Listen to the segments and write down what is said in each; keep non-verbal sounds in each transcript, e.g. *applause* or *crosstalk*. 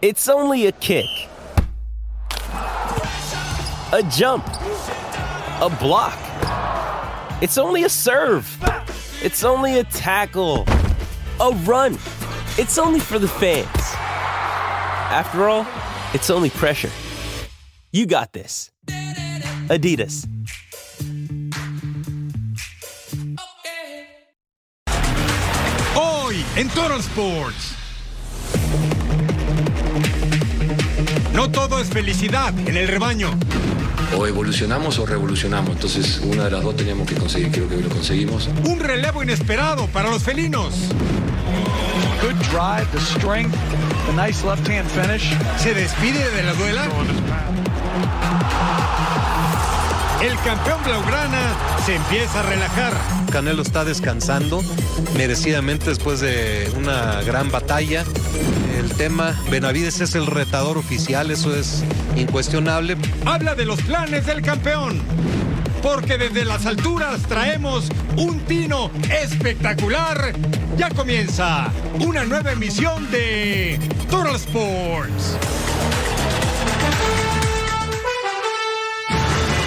It's only a kick, a jump, a block. It's only a serve. It's only a tackle, a run. It's only for the fans. After all, it's only pressure. You got this. Adidas. Hoy en Total Sports. No todo es felicidad en el rebaño. O evolucionamos o revolucionamos. Entonces, una de las dos teníamos que conseguir. Creo que lo conseguimos. Un relevo inesperado para los felinos. Good drive, the strength, the nice left-hand finish. Se despide de la duela. El campeón Blaugrana se empieza a relajar. Canelo está descansando merecidamente después de una gran batalla. Tema, Benavides es el retador oficial, eso es incuestionable. Habla de los planes del campeón. Porque desde las alturas traemos un tino espectacular. Ya comienza una nueva emisión de Total Sports.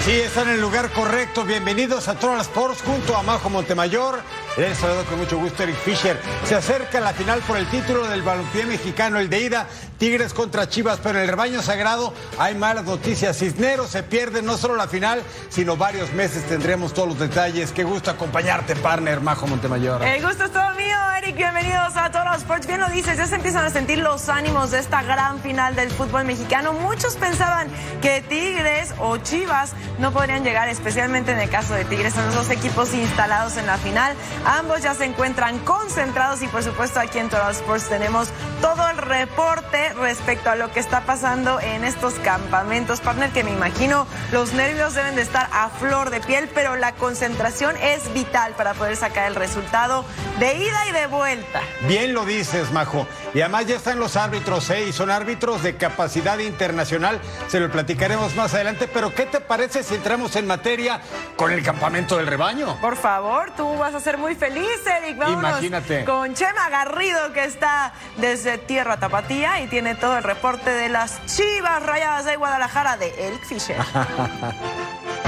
Sí, están en el lugar correcto. Bienvenidos a Total Sports junto a Majo Montemayor. Les saludo con mucho gusto Eric Fisher. Se acerca la final por el título del balompié mexicano, el de ida, Tigres contra Chivas, pero en el rebaño sagrado hay malas noticias. Cisneros se pierde no solo la final, sino varios meses tendremos todos los detalles. Qué gusto acompañarte, partner Majo Montemayor. El gusto es todo mío, Eric. Bienvenidos a Total Sports. Bien lo dices, ya se empiezan a sentir los ánimos de esta gran final del fútbol mexicano. Muchos pensaban que Tigres o Chivas no podrían llegar, especialmente en el caso de Tigres. Son los dos equipos instalados en la final. Ambos ya se encuentran concentrados y por supuesto aquí en Total Sports tenemos todo el reporte respecto a lo que está pasando en estos campamentos. Partner, que me imagino los nervios deben de estar a flor de piel, pero la concentración es vital para poder sacar el resultado de ida y de vuelta. Bien lo dices, Majo. Y además ya están los árbitros, ¿eh? Y son árbitros de capacidad internacional. Se lo platicaremos más adelante. Pero ¿qué te parece si entramos en materia con el campamento del rebaño? Por favor, tú vas a ser muy feliz, Eric. Vámonos Imagínate. con Chema Garrido, que está desde Tierra Tapatía y tiene todo el reporte de las Chivas Rayadas de Guadalajara de Eric Fisher. *laughs*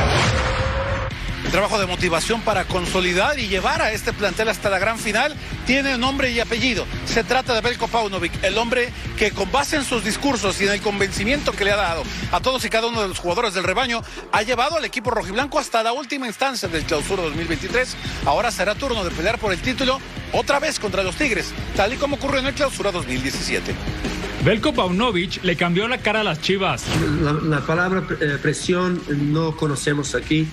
El trabajo de motivación para consolidar y llevar a este plantel hasta la gran final tiene nombre y apellido. Se trata de Belko Paunovic, el hombre que con base en sus discursos y en el convencimiento que le ha dado a todos y cada uno de los jugadores del rebaño, ha llevado al equipo rojiblanco hasta la última instancia del clausura 2023. Ahora será turno de pelear por el título otra vez contra los Tigres, tal y como ocurrió en el clausura 2017. Belko Paunovic le cambió la cara a las Chivas. La, la palabra eh, presión no conocemos aquí.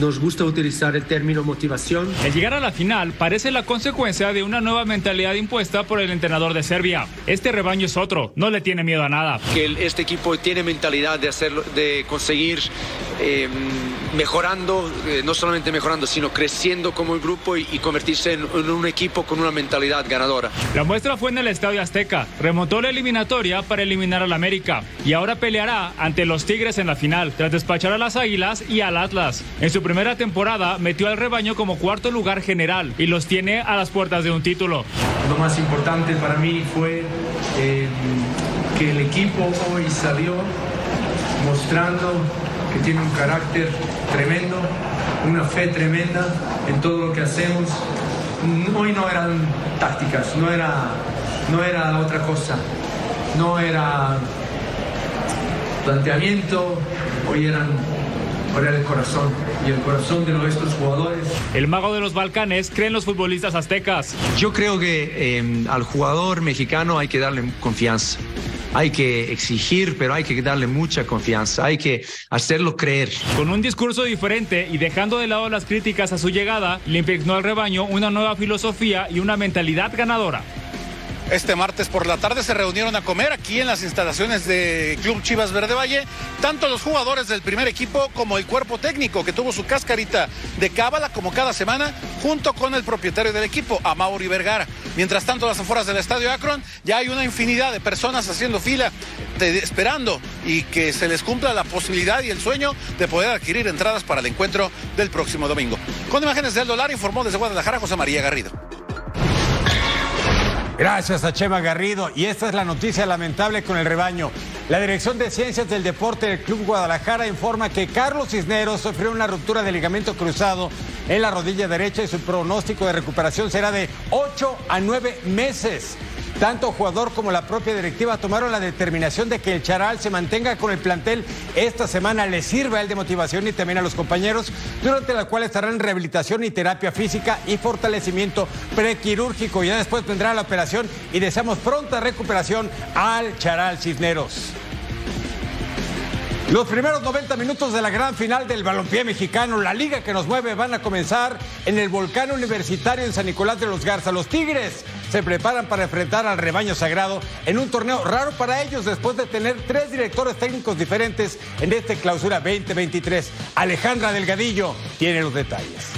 Nos gusta utilizar el término motivación. El llegar a la final parece la consecuencia de una nueva mentalidad impuesta por el entrenador de Serbia. Este rebaño es otro, no le tiene miedo a nada. Que este equipo tiene mentalidad de hacerlo, de conseguir eh, mejorando, eh, no solamente mejorando, sino creciendo como el grupo y, y convertirse en, en un equipo con una mentalidad ganadora. La muestra fue en el Estadio Azteca. Remontó la eliminatoria para eliminar al América y ahora peleará ante los Tigres en la final, tras despachar a las Águilas y al Atlas. En su primera temporada metió al rebaño como cuarto lugar general y los tiene a las puertas de un título. Lo más importante para mí fue eh, que el equipo hoy salió mostrando que tiene un carácter tremendo, una fe tremenda en todo lo que hacemos. Hoy no eran tácticas, no era, no era otra cosa, no era planteamiento, hoy eran el corazón y el corazón de nuestros jugadores El mago de los Balcanes cree en los futbolistas aztecas. Yo creo que eh, al jugador mexicano hay que darle confianza. Hay que exigir, pero hay que darle mucha confianza. Hay que hacerlo creer. Con un discurso diferente y dejando de lado las críticas a su llegada, le impregnó al rebaño una nueva filosofía y una mentalidad ganadora. Este martes por la tarde se reunieron a comer aquí en las instalaciones de Club Chivas Verde Valle, tanto los jugadores del primer equipo como el cuerpo técnico que tuvo su cascarita de cábala como cada semana, junto con el propietario del equipo, Amaury Vergara. Mientras tanto, las afueras del estadio Akron ya hay una infinidad de personas haciendo fila, esperando y que se les cumpla la posibilidad y el sueño de poder adquirir entradas para el encuentro del próximo domingo. Con imágenes del dólar informó desde Guadalajara José María Garrido. Gracias a Chema Garrido. Y esta es la noticia lamentable con el rebaño. La Dirección de Ciencias del Deporte del Club Guadalajara informa que Carlos Cisneros sufrió una ruptura de ligamento cruzado en la rodilla derecha y su pronóstico de recuperación será de 8 a 9 meses. Tanto jugador como la propia directiva tomaron la determinación de que el Charal se mantenga con el plantel esta semana, le sirva a él de motivación y también a los compañeros, durante la cual estarán rehabilitación y terapia física y fortalecimiento prequirúrgico. Ya después vendrá la operación y deseamos pronta recuperación al Charal Cisneros. Los primeros 90 minutos de la gran final del balompié mexicano, la liga que nos mueve, van a comenzar en el volcán universitario en San Nicolás de los Garza. Los Tigres se preparan para enfrentar al rebaño sagrado en un torneo raro para ellos después de tener tres directores técnicos diferentes en este clausura 2023. Alejandra Delgadillo tiene los detalles.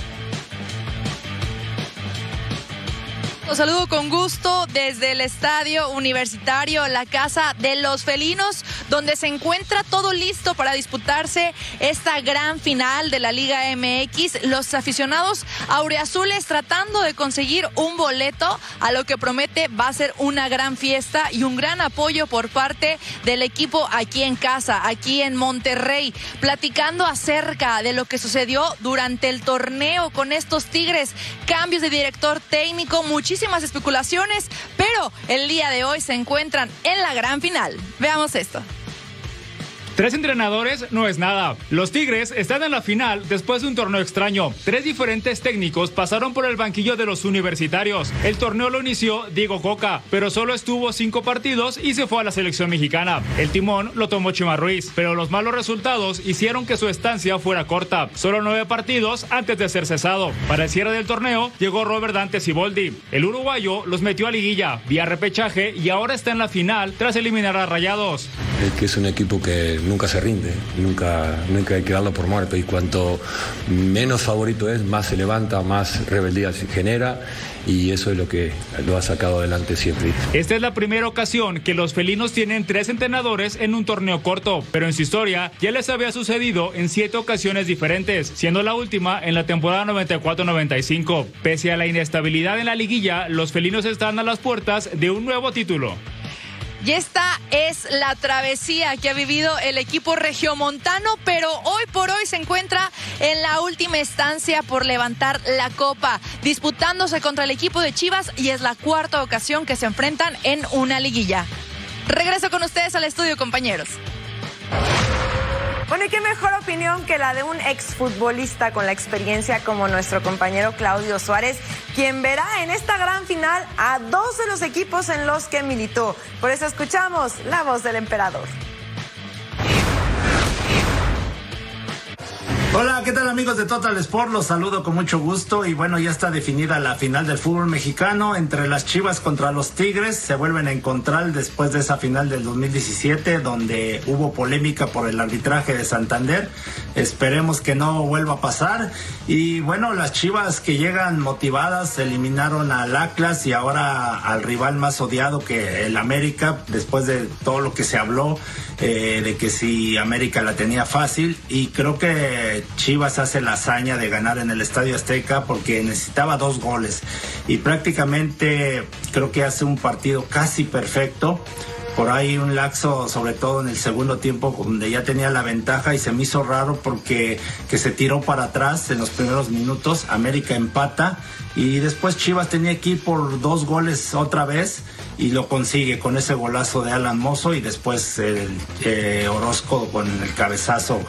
Los saludo con gusto desde el Estadio Universitario, la Casa de los Felinos, donde se encuentra todo listo para disputarse esta gran final de la Liga MX. Los aficionados aureazules tratando de conseguir un boleto a lo que promete va a ser una gran fiesta y un gran apoyo por parte del equipo aquí en casa, aquí en Monterrey, platicando acerca de lo que sucedió durante el torneo con estos Tigres, cambios de director técnico, muchísimas muchísimas especulaciones, pero el día de hoy se encuentran en la gran final. Veamos esto. Tres entrenadores no es nada. Los Tigres están en la final después de un torneo extraño. Tres diferentes técnicos pasaron por el banquillo de los universitarios. El torneo lo inició Diego Coca, pero solo estuvo cinco partidos y se fue a la selección mexicana. El timón lo tomó Chima Ruiz, pero los malos resultados hicieron que su estancia fuera corta. Solo nueve partidos antes de ser cesado. Para el cierre del torneo llegó Robert Dante Siboldi. El uruguayo los metió a liguilla vía repechaje y ahora está en la final tras eliminar a Rayados. que es un equipo que nunca se rinde, nunca, nunca hay que darlo por muerto y cuanto menos favorito es, más se levanta, más rebeldía se genera y eso es lo que lo ha sacado adelante siempre. Esta es la primera ocasión que los felinos tienen tres entrenadores en un torneo corto, pero en su historia ya les había sucedido en siete ocasiones diferentes, siendo la última en la temporada 94-95. Pese a la inestabilidad en la liguilla, los felinos están a las puertas de un nuevo título. Y esta es la travesía que ha vivido el equipo regiomontano, pero hoy por hoy se encuentra en la última estancia por levantar la copa, disputándose contra el equipo de Chivas y es la cuarta ocasión que se enfrentan en una liguilla. Regreso con ustedes al estudio, compañeros. Bueno, y qué mejor opinión que la de un exfutbolista con la experiencia como nuestro compañero Claudio Suárez, quien verá en esta gran final a dos de los equipos en los que militó. Por eso escuchamos la voz del emperador. Hola, ¿qué tal amigos de Total Sport? Los saludo con mucho gusto y bueno, ya está definida la final del fútbol mexicano entre las Chivas contra los Tigres. Se vuelven a encontrar después de esa final del 2017 donde hubo polémica por el arbitraje de Santander. Esperemos que no vuelva a pasar. Y bueno, las Chivas que llegan motivadas eliminaron al Atlas y ahora al rival más odiado que el América después de todo lo que se habló eh, de que si América la tenía fácil y creo que Chivas hace la hazaña de ganar en el Estadio Azteca porque necesitaba dos goles y prácticamente creo que hace un partido casi perfecto. Por ahí un laxo, sobre todo en el segundo tiempo, donde ya tenía la ventaja y se me hizo raro porque que se tiró para atrás en los primeros minutos. América empata y después Chivas tenía ir por dos goles otra vez y lo consigue con ese golazo de Alan Mozo y después el eh, Orozco con el cabezazo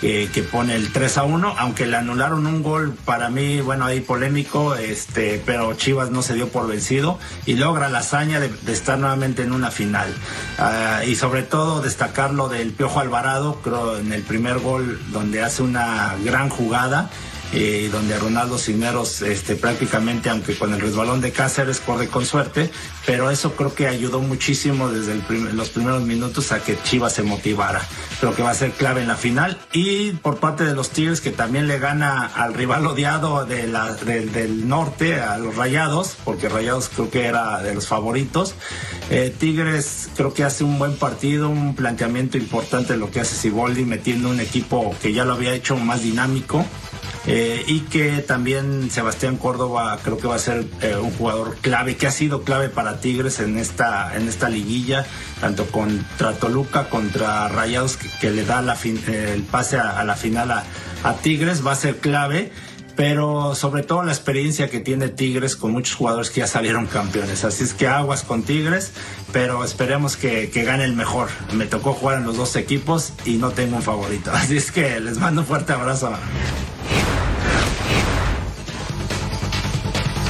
que pone el 3 a 1, aunque le anularon un gol para mí, bueno, ahí polémico, este, pero Chivas no se dio por vencido y logra la hazaña de, estar nuevamente en una final. Ah, y sobre todo destacar lo del Piojo Alvarado, creo en el primer gol donde hace una gran jugada eh, donde Ronaldo Cineros este, prácticamente, aunque con el resbalón de Cáceres, corre con suerte, pero eso creo que ayudó muchísimo desde los primeros minutos a que Chivas se motivara. Creo que va a ser clave en la final y por parte de los Tigres que también le gana al rival odiado del norte, a los Rayados, porque Rayados creo que era de los favoritos. Eh, Tigres creo que hace un buen partido, un planteamiento importante lo que hace Siboldi, metiendo un equipo que ya lo había hecho más dinámico eh, y que también Sebastián Córdoba creo que va a ser eh, un jugador clave, que ha sido clave para Tigres en esta, en esta liguilla, tanto contra Toluca, contra Rayados, que, le da la el pase a, la final a Tigres, va a ser clave pero sobre todo la experiencia que tiene Tigres con muchos jugadores que ya salieron campeones. Así es que aguas con Tigres, pero esperemos que, gane el mejor. Me tocó jugar en los dos equipos y no tengo un favorito. *laughs* Así es que les mando un fuerte abrazo.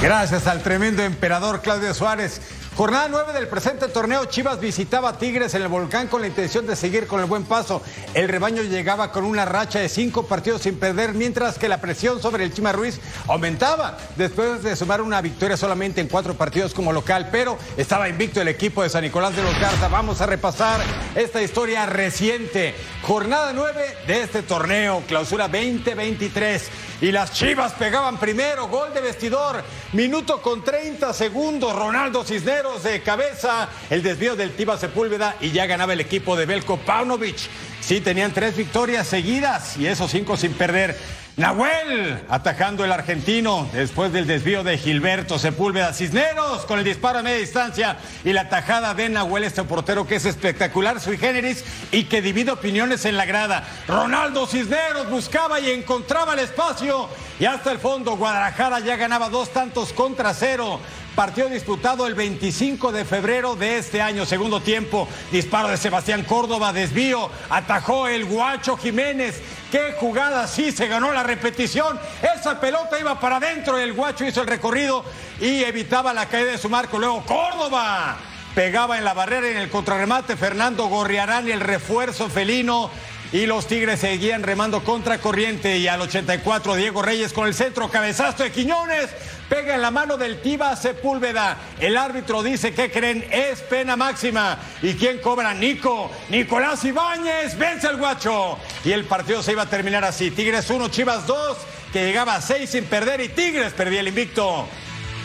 Gracias al tremendo emperador Claudio Suárez. Jornada 9 del presente torneo, Chivas visitaba a Tigres en el volcán con la intención de seguir con el buen paso. El rebaño llegaba con una racha de cinco partidos sin perder, mientras que la presión sobre el Chima Ruiz aumentaba después de sumar una victoria solamente en cuatro partidos como local, pero estaba invicto el equipo de San Nicolás de los Garza. Vamos a repasar esta historia reciente. Jornada 9 de este torneo, clausura 2023. Y las Chivas pegaban primero, gol de vestidor, minuto con 30 segundos, Ronaldo Cisneros de cabeza, el desvío del Tiba Sepúlveda y ya ganaba el equipo de Belko Paunovic. Sí, tenían tres victorias seguidas y esos cinco sin perder. Nahuel atajando el argentino después del desvío de Gilberto Sepúlveda Cisneros con el disparo a media distancia y la tajada de Nahuel, este portero que es espectacular, sui generis y que divide opiniones en la grada. Ronaldo Cisneros buscaba y encontraba el espacio y hasta el fondo Guadalajara ya ganaba dos tantos contra cero. Partido disputado el 25 de febrero de este año, segundo tiempo. Disparo de Sebastián Córdoba, desvío, atajó el Guacho Jiménez. Qué jugada, sí, se ganó la repetición. Esa pelota iba para adentro, el Guacho hizo el recorrido y evitaba la caída de su marco. Luego Córdoba pegaba en la barrera en el contrarremate. Fernando Gorriarán el refuerzo felino y los Tigres seguían remando contra corriente y al 84 Diego Reyes con el centro cabezazo de Quiñones pega en la mano del Tiba Sepúlveda. El árbitro dice que creen es pena máxima. ¿Y quién cobra? Nico. Nicolás Ibáñez vence al guacho. Y el partido se iba a terminar así. Tigres 1, Chivas 2, que llegaba a 6 sin perder y Tigres perdía el invicto.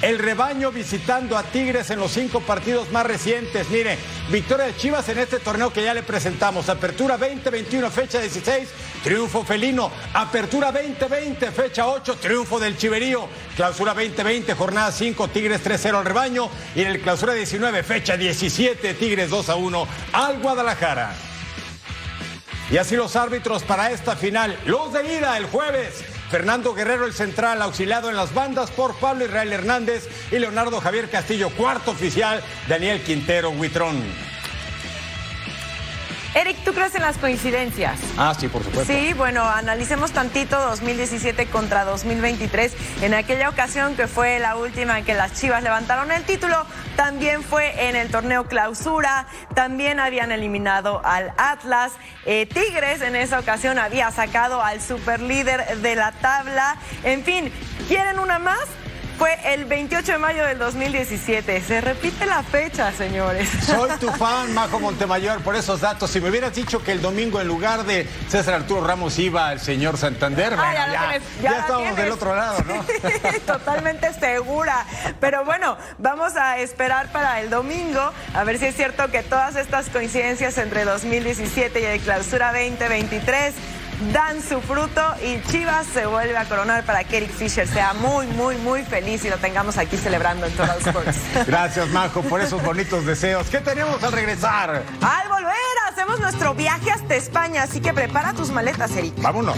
El rebaño visitando a Tigres en los cinco partidos más recientes. Mire, victoria de Chivas en este torneo que ya le presentamos. Apertura 2021, fecha 16, triunfo felino. Apertura 2020, fecha 8, triunfo del Chiverío. Clausura 2020, jornada 5, Tigres 3-0 al rebaño. Y en el clausura 19, fecha 17, Tigres 2 1 al Guadalajara. Y así los árbitros para esta final. Los de ida el jueves. Fernando Guerrero, el central, auxiliado en las bandas por Pablo Israel Hernández y Leonardo Javier Castillo, cuarto oficial, Daniel Quintero Huitrón. Eric, ¿tú crees en las coincidencias? Ah, sí, por supuesto. Sí, bueno, analicemos tantito 2017 contra 2023. En aquella ocasión que fue la última en que las Chivas levantaron el título, también fue en el torneo clausura, también habían eliminado al Atlas. Eh, Tigres en esa ocasión había sacado al superlíder de la tabla. En fin, ¿quieren una más? Fue el 28 de mayo del 2017. Se repite la fecha, señores. Soy tu fan, Majo Montemayor, por esos datos. Si me hubieras dicho que el domingo en lugar de César Arturo Ramos iba el señor Santander, ah, ya, ya, estábamos del otro lado, ¿no? *laughs* totalmente segura. Pero bueno, vamos a esperar para el domingo a ver si es cierto que todas estas coincidencias entre 2017 y el clausura 2023 dan su fruto y Chivas se vuelve a coronar para que Eric Fisher sea muy, muy, muy feliz y lo tengamos aquí celebrando en Total Sports. *laughs* Gracias, Majo, por esos bonitos deseos. ¿Qué tenemos al regresar? Al volver, hacemos nuestro viaje hasta España, así que prepara tus maletas, Eric. Vámonos.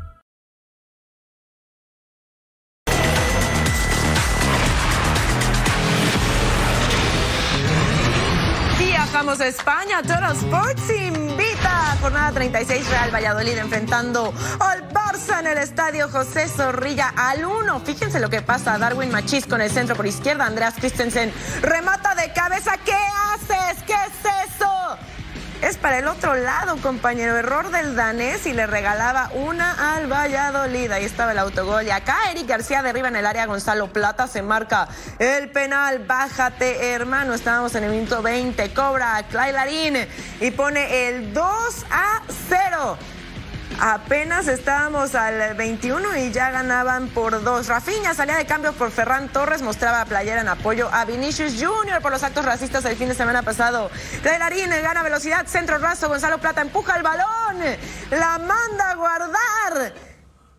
Viajamos a España, Total Sports invita jornada 36 Real Valladolid enfrentando al Barça en el estadio José Zorrilla al 1. Fíjense lo que pasa. Darwin Machís con el centro por izquierda. Andreas Christensen remata de cabeza. ¿Qué haces? ¿Qué? Es para el otro lado, compañero. Error del danés y le regalaba una al Valladolid. Ahí estaba el autogol. Y acá Eric García derriba en el área. Gonzalo Plata se marca el penal. Bájate, hermano. Estábamos en el minuto 20. Cobra Clay y pone el 2 a 0. Apenas estábamos al 21 y ya ganaban por dos. Rafiña salía de cambio por Ferran Torres, mostraba playera en apoyo a Vinicius Junior por los actos racistas el fin de semana pasado. Clay gana velocidad, centro raso, Gonzalo Plata empuja el balón, la manda a guardar.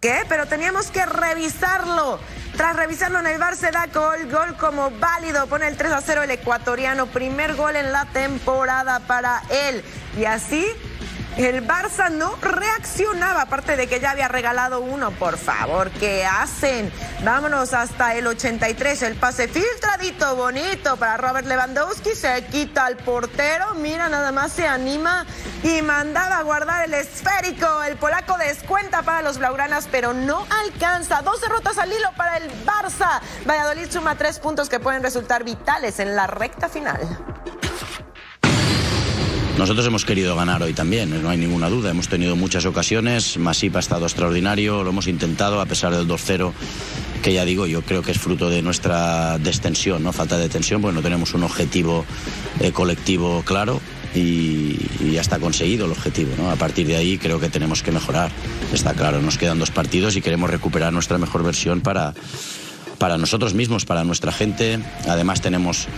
¿Qué? Pero teníamos que revisarlo. Tras revisarlo en el bar se da gol, gol como válido. Pone el 3 a 0 el ecuatoriano. Primer gol en la temporada para él. Y así el Barça no reaccionaba, aparte de que ya había regalado uno. Por favor, ¿qué hacen? Vámonos hasta el 83. El pase filtradito, bonito para Robert Lewandowski. Se quita al portero. Mira, nada más se anima y mandaba a guardar el esférico. El polaco descuenta para los blaugranas, pero no alcanza. Dos derrotas al hilo para el Barça. Valladolid suma tres puntos que pueden resultar vitales en la recta final. Nosotros hemos querido ganar hoy también, no hay ninguna duda. Hemos tenido muchas ocasiones, Masip ha estado extraordinario, lo hemos intentado a pesar del 2-0, que ya digo, yo creo que es fruto de nuestra destensión, ¿no? falta de tensión, porque no tenemos un objetivo eh, colectivo claro. Y, y, ya está conseguido el objetivo. ¿no? A partir de ahí creo que tenemos que mejorar. Está claro, nos quedan dos partidos y queremos recuperar nuestra mejor versión para, para nosotros mismos, para nuestra gente. Además tenemos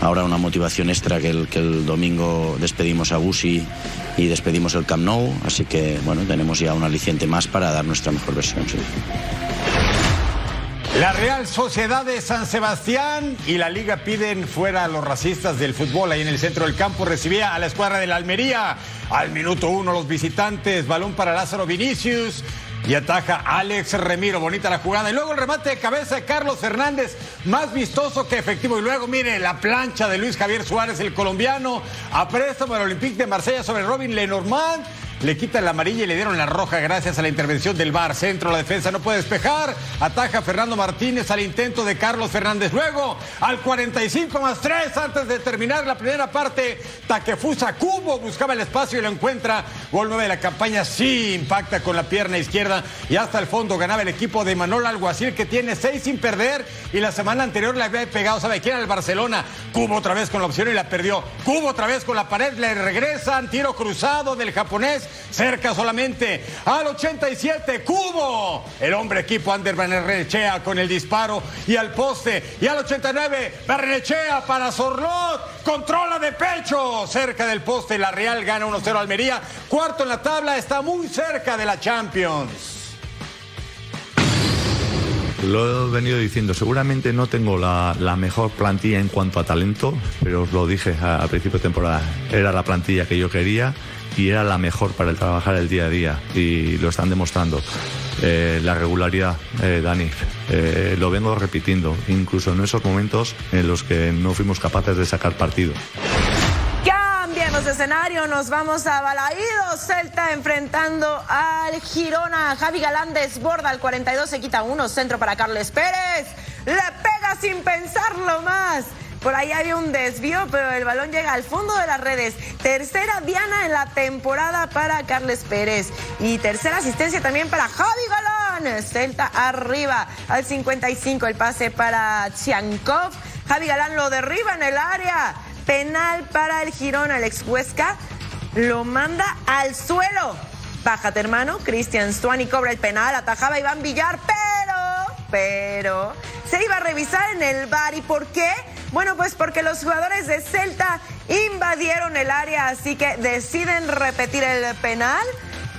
ahora una motivación extra que el, que el domingo despedimos a Busi y despedimos el Camp Nou, así que bueno, tenemos ya un aliciente más para dar nuestra mejor versión. La Real Sociedad de San Sebastián y la Liga piden fuera a los racistas del fútbol. Ahí en el centro del campo recibía a la escuadra de la Almería. Al minuto uno los visitantes, balón para Lázaro Vinicius. Y ataja Alex Remiro, bonita la jugada. Y luego el remate de cabeza de Carlos Fernández, más vistoso que efectivo. Y luego, mire, la plancha de Luis Javier Suárez, el colombiano, a préstamo del Olympique de Marsella sobre Robin Lenormand. Le quitan la amarilla y le dieron la roja gracias a la intervención del VAR. Centro, la defensa no puede despejar. Ataja Fernando Martínez al intento de Carlos Fernández. Luego, al 45 más 3, antes de terminar la primera parte, Takefusa Cubo buscaba el espacio y lo encuentra. Gol 9 de la campaña, sí, impacta con la pierna izquierda y hasta el fondo ganaba el equipo de Manuel Alguacil que tiene 6 sin perder y la semana anterior le había pegado, ¿sabe quién? Al Barcelona. Cubo otra vez con la opción y la perdió. Cubo otra vez con la pared, le regresan, tiro cruzado del japonés cerca solamente al 87, Cubo, el hombre equipo Ander Barrenechea con el disparo y al poste, y al 89, Barrenechea para Sorlot, controla de pecho, cerca del poste, la Real gana 1-0 Almería, cuarto en la tabla, está muy cerca de la Champions. Lo he venido diciendo, seguramente no tengo la, la, mejor plantilla en cuanto a talento, pero os lo dije a, a principio de temporada, era la plantilla que yo quería y era la mejor para el trabajar el día a día y lo están demostrando. Eh, la regularidad, eh, Dani, eh, lo vengo repitiendo, incluso en esos momentos en los que no fuimos capaces de sacar partido. Escenario, nos vamos a Balaído, Celta enfrentando al Girona. Javi Galán desborda al 42, se quita uno, centro para Carles Pérez, le pega sin pensarlo más. Por ahí había un desvío, pero el balón llega al fondo de las redes. Tercera diana en la temporada para Carles Pérez. Y tercera asistencia también para Javi Galán. Celta arriba al 55. El pase para Chiankov. Javi Galán lo derriba en el área. Penal para el Girón. Alex Huesca lo manda al suelo. Bájate, hermano. Cristian Stuani cobra el penal. Atajaba Iván Villar, pero, pero, se iba a revisar en el bar. ¿Y por qué? Bueno, pues porque los jugadores de Celta invadieron el área, así que deciden repetir el penal.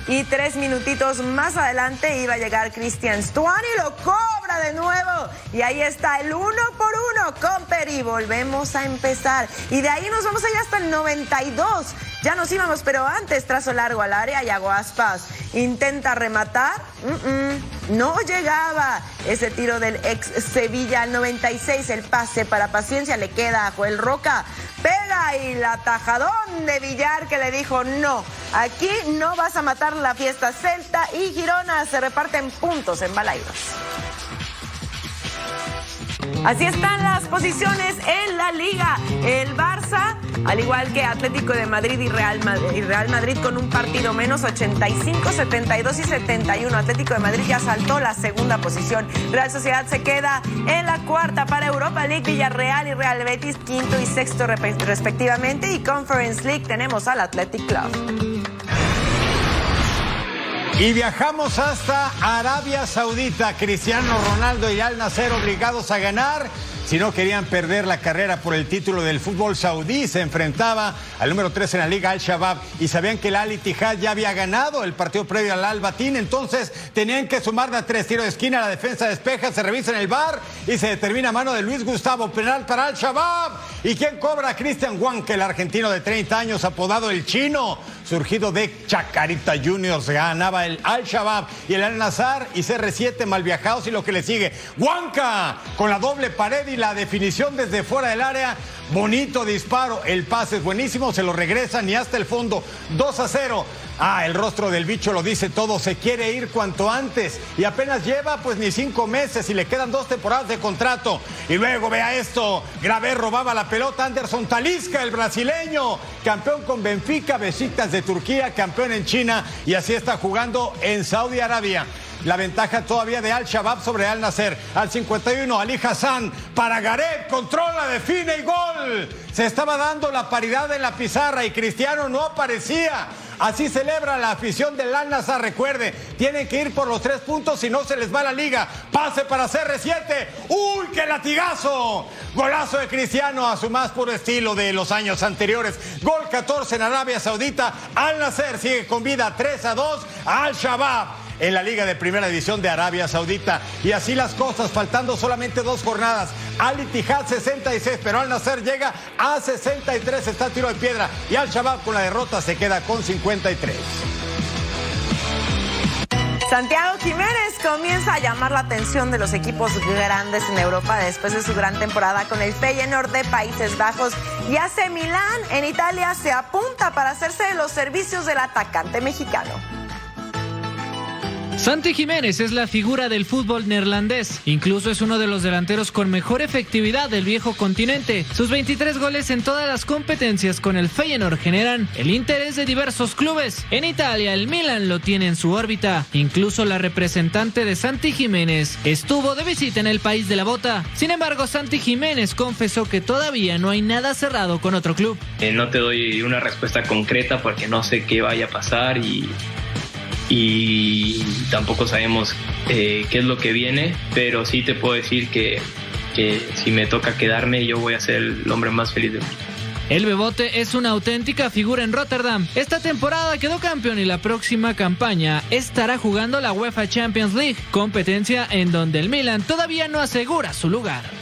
Y tres minutitos más adelante iba a llegar Cristian Stuani, lo cobra de nuevo. Y ahí está el uno por uno con Peri. Volvemos a empezar. Y de ahí nos vamos a ir hasta el 92. Ya nos íbamos, pero antes trazo largo al área y hago aspas. Intenta rematar. No llegaba ese tiro del ex Sevilla al 96. El pase para paciencia le queda a Joel Roca. Pega y la tajadón de Villar que le dijo no, aquí no vas a matar la fiesta celta y Girona se reparten puntos en Balaidos. Así están las posiciones en la liga. El Barça, al igual que Atlético de Madrid y Real Madrid, y Real Madrid con un partido menos, 85, 72 y 71. Atlético de Madrid ya saltó la segunda posición. Real Sociedad se queda en la cuarta para Europa League, Villarreal y Real Betis quinto y sexto respectivamente. Y Conference League tenemos al Athletic Club. Y viajamos hasta Arabia Saudita. Cristiano Ronaldo y Al Nacer obligados a ganar si no querían perder la carrera por el título del fútbol saudí, se enfrentaba al número 3 en la liga Al-Shabaab y sabían que el Al Ittihad ya había ganado el partido previo al Al Batín, entonces tenían que sumar de tres tiros de esquina, la defensa despeja, se revisa en el bar y se determina a mano de Luis Gustavo, penal para Al-Shabaab. ¿Y quién cobra? Cristian Juan, el argentino de 30 años, apodado el chino, surgido de Chacarita Juniors, ganaba el Al-Shabaab y el Al-Nazar y CR7 mal viajados y lo que le sigue. Huanca con la doble pared y la definición desde fuera del área. Bonito disparo. El pase es buenísimo. Se lo regresan y hasta el fondo. 2 a 0. Ah, el rostro del bicho lo dice todo. Se quiere ir cuanto antes. Y apenas lleva pues ni cinco meses y le quedan dos temporadas de contrato. Y luego vea esto. Gravé robaba la pelota. Anderson Talisca, el brasileño. Campeón con Benfica, Besiktas de Turquía. Campeón en China. Y así está jugando en Saudi Arabia. La ventaja todavía de Al-Shabaab sobre Al-Nasser. Al 51, Ali Hassan para Gareth, controla, define y gol. Se estaba dando la paridad en la pizarra y Cristiano no aparecía. Así celebra la afición del Al Nassr. Recuerde, tienen que ir por los tres puntos si no se les va la liga. Pase para CR7. ¡Uy, qué latigazo! Golazo de Cristiano a su más puro estilo de los años anteriores. Gol 14 en Arabia Saudita. Al Nasser sigue con vida 3 a 2 Al Shabab en la Liga de Primera División de Arabia Saudita. Y así las cosas, faltando solamente dos jornadas. Al Ittihad 66, pero Al Nasser llega a 63, está tiro de piedra. Y Al Shabab con la derrota se queda con 53. Santiago Jiménez comienza a llamar la atención de los equipos grandes en Europa después de su gran temporada con el Feyenoord de Países Bajos y hace Milán en Italia se apunta para hacerse de los servicios del atacante mexicano. Santi Jiménez es la figura del fútbol neerlandés. Incluso es uno de los delanteros con mejor efectividad del viejo continente. Sus 23 goles en todas las competencias con el Feyenoord generan el interés de diversos clubes. En Italia, el Milan lo tiene en su órbita. Incluso la representante de Santi Jiménez estuvo de visita en el país de la bota. Sin embargo, Santi Jiménez confesó que todavía no hay nada cerrado con otro club. Eh, no te doy una respuesta concreta porque no sé qué vaya a pasar y y tampoco sabemos eh, qué es lo que viene, pero sí te puedo decir que, que si me toca quedarme yo voy a ser el hombre más feliz del mundo. El Bebote es una auténtica figura en Rotterdam. Esta temporada quedó campeón y la próxima campaña estará jugando la UEFA Champions League, competencia en donde el Milan todavía no asegura su lugar.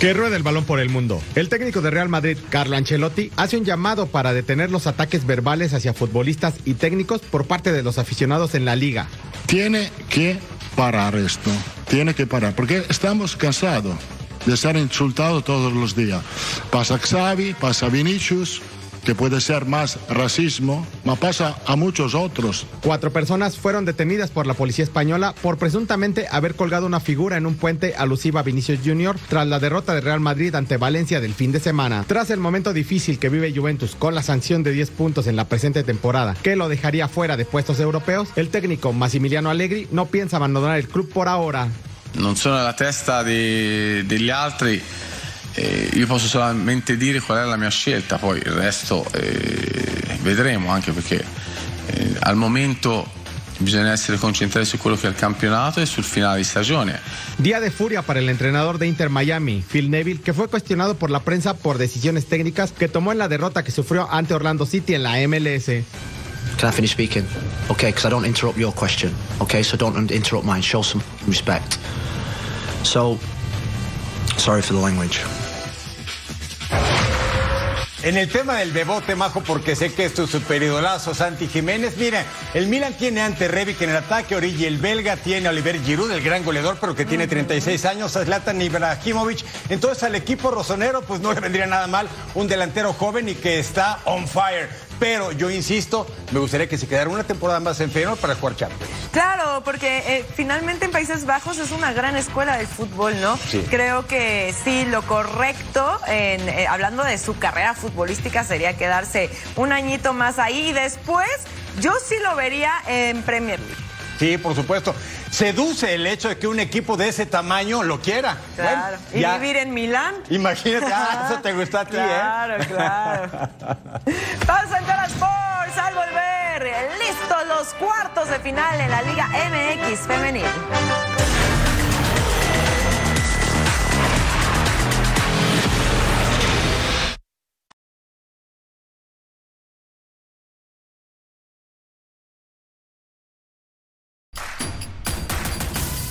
Que rueda el balón por el mundo. El técnico de Real Madrid, Carlo Ancelotti, hace un llamado para detener los ataques verbales hacia futbolistas y técnicos por parte de los aficionados en la liga. Tiene que parar esto. Tiene que parar. Porque estamos cansados de ser insultados todos los días. Pasa Xavi, pasa Vinicius, que puede ser más racismo, ma pasa a muchos otros. Cuatro personas fueron detenidas por la policía española por presuntamente haber colgado una figura en un puente alusiva a Vinicius Jr. tras la derrota de Real Madrid ante Valencia del fin de semana. Tras el momento difícil que vive Juventus con la sanción de 10 puntos en la presente temporada que lo dejaría fuera de puestos europeos, el técnico Massimiliano Allegri no piensa abandonar el club por ahora. Non sono la testa de, degli altri. Eh, io posso solamente dire qual è la mia scelta, poi il resto eh, vedremo, anche perché eh, al momento bisogna essere concentrati su quello che è il campionato e sul finale di stagione. Día de furia para el entrenador de Inter Miami, Phil Neville, que fue cuestionado por la prensa por decisiones técnicas que tomó en la derrota que sufrió ante Orlando City en la MLS. Can I finish speaking? Okay, because I don't interrupt your question. Okay, so don't interrupt mine. Show some respect. So, sorry for the language. En el tema del bebote, Majo, porque sé que es tu superidolazo, Santi Jiménez. Mira, el Milan tiene ante Rebic en el ataque, Origi el belga tiene Oliver Giroud, el gran goleador, pero que tiene 36 años, Zlatan Ibrahimovic. Entonces al equipo rosonero, pues no le vendría nada mal un delantero joven y que está on fire. Pero yo insisto, me gustaría que se quedara una temporada más en Feyenoord para jugar Champions. Claro, porque eh, finalmente en Países Bajos es una gran escuela del fútbol, ¿no? Sí. Creo que sí, lo correcto, en, eh, hablando de su carrera futbolística, sería quedarse un añito más ahí y después yo sí lo vería en Premier League. Sí, por supuesto. Seduce el hecho de que un equipo de ese tamaño lo quiera. Claro. Bueno, y ya. vivir en Milán. Imagínate, ah, *laughs* eso te gustó a ti, Claro, ¿eh? claro. *laughs* Pasa en Total Sports al volver. Listos los cuartos de final en la Liga MX femenil.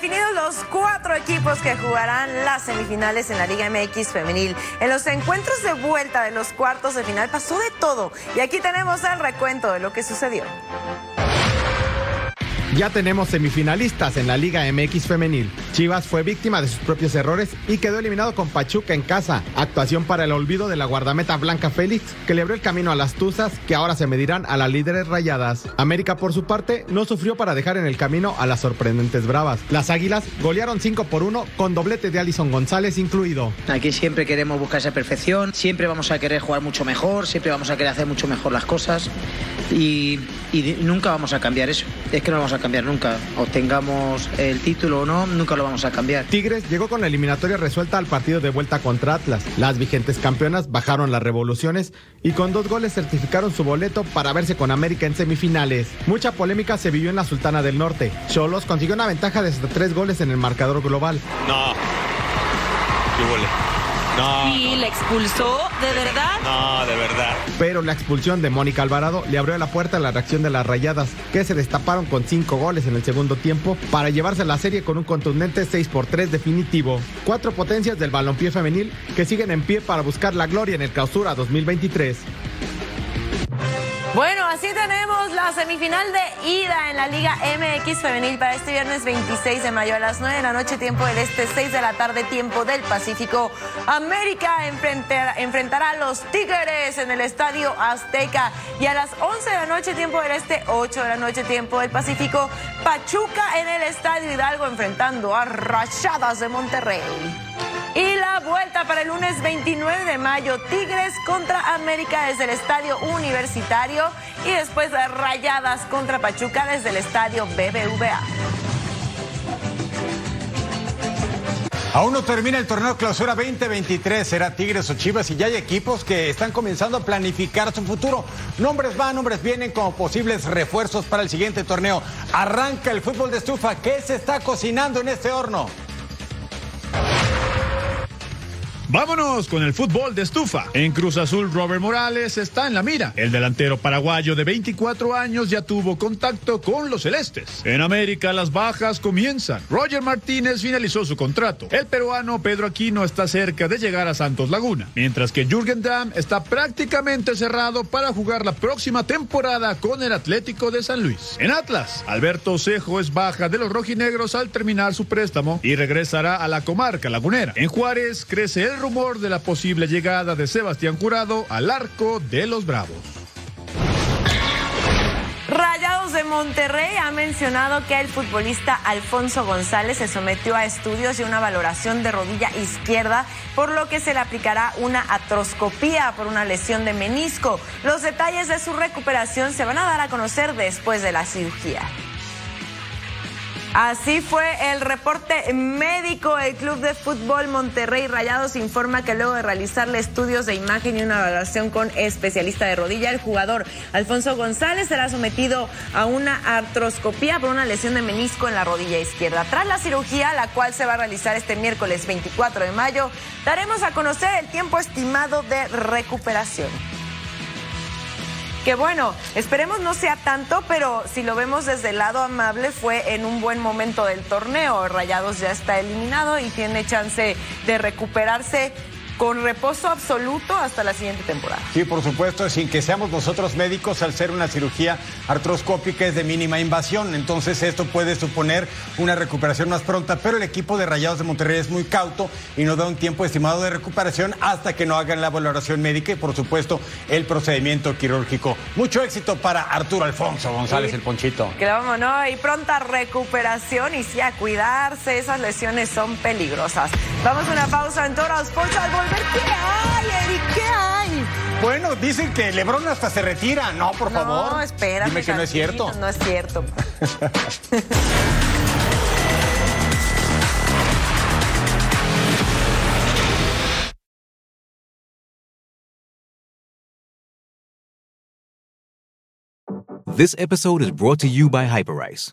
Definidos los cuatro equipos que jugarán las semifinales en la Liga MX femenil. En los encuentros de vuelta de los cuartos de final pasó de todo. Y aquí tenemos el recuento de lo que sucedió. Ya tenemos semifinalistas en la Liga MX femenil. Chivas fue víctima de sus propios errores y quedó eliminado con Pachuca en casa. Actuación para el olvido de la guardameta Blanca Félix, que le abrió el camino a las Tuzas, que ahora se medirán a las líderes rayadas. América, por su parte, no sufrió para dejar en el camino a las sorprendentes Bravas. Las Águilas golearon 5 por 1 con doblete de Alison González incluido. Aquí siempre queremos buscar esa perfección, siempre vamos a querer jugar mucho mejor, siempre vamos a querer hacer mucho mejor las cosas y, nunca vamos a cambiar eso. Es que no vamos a cambiar nunca. Obtengamos el título o no, nunca lo vamos a cambiar. Tigres llegó con la eliminatoria resuelta al partido de vuelta contra Atlas. Las vigentes campeonas bajaron las revoluciones y con dos goles certificaron su boleto para verse con América en semifinales. Mucha polémica se vivió en la Sultana del Norte. Cholos consiguió una ventaja de hasta tres goles en el marcador global. No. ¿Qué No. ¿Y le expulsó? ¿De verdad? No, de verdad. Pero la expulsión de Mónica Alvarado le abrió la puerta a la reacción de las rayadas, que se destaparon con cinco goles en el segundo tiempo para llevarse la serie con un contundente 6 por 3 definitivo. Cuatro potencias del balompié femenil que siguen en pie para buscar la gloria en el clausura 2023. Bueno, así tenemos la semifinal de ida en la Liga MX femenil para este viernes 26 de mayo a las 9 de la noche, tiempo del este, 6 de la tarde, tiempo del Pacífico. América enfrentar- enfrentará a los Tigres en el Estadio Azteca y a las 11 de la noche, tiempo del este, 8 de la noche, tiempo del Pacífico. Pachuca en el Estadio Hidalgo enfrentando a Rayadas de Monterrey. Y la vuelta para el lunes 29 de mayo, Tigres contra América desde el Estadio Universitario y después de Rayadas contra Pachuca desde el Estadio BBVA. Aún no termina el torneo Clausura 2023, será Tigres o Chivas y ya hay equipos que están comenzando a planificar su futuro. Nombres van, nombres vienen como posibles refuerzos para el siguiente torneo. Arranca el fútbol de estufa, ¿qué se está cocinando en este horno? Vámonos con el fútbol de estufa. En Cruz Azul, Robert Morales está en la mira. El delantero paraguayo de 24 años ya tuvo contacto con los celestes. En América, las bajas comienzan. Roger Martínez finalizó su contrato. El peruano Pedro Aquino está cerca de llegar a Santos Laguna. Mientras que Jürgen Damm está prácticamente cerrado para jugar la próxima temporada con el Atlético de San Luis. En Atlas, Alberto Cejo es baja de los rojinegros al terminar su préstamo y regresará a la comarca lagunera. En Juárez crece el rumor de la posible llegada de Sebastián Jurado al arco de los Bravos. Rayados de Monterrey ha mencionado que el futbolista Alfonso González se sometió a estudios y una valoración de rodilla izquierda, por lo que se le aplicará una atroscopía por una lesión de menisco. Los detalles de su recuperación se van a dar a conocer después de la cirugía. Así fue el reporte médico. El Club de Fútbol Monterrey Rayados informa que luego de realizarle estudios de imagen y una evaluación con especialista de rodilla, el jugador Alfonso González será sometido a una artroscopía por una lesión de menisco en la rodilla izquierda. Tras la cirugía, la cual se va a realizar este miércoles 24 de mayo, daremos a conocer el tiempo estimado de recuperación que bueno, esperemos no sea tanto, pero si lo vemos desde el lado amable, fue en un buen momento del torneo. Rayados ya está eliminado y tiene chance de recuperarse con reposo absoluto hasta la siguiente temporada. Sí, por supuesto, sin que seamos nosotros médicos, al ser una cirugía artroscópica es de mínima invasión, entonces esto puede suponer una recuperación más pronta, pero el equipo de Rayados de Monterrey es muy cauto y nos da un tiempo estimado de recuperación hasta que no hagan la valoración médica y por supuesto el procedimiento quirúrgico. Mucho éxito para Arturo Alfonso González, el Ponchito. Que vamos, ¿no? Y pronta recuperación y sí a cuidarse, esas lesiones son peligrosas. Vamos a una pausa en Toro Sports al volver. ¿Qué hay, Eric? ¿Qué hay? Bueno, dicen que Lebron hasta se retira. No, por favor. No, espera. Dime que no es cierto. No es cierto. This episode is brought to you by Hyperice,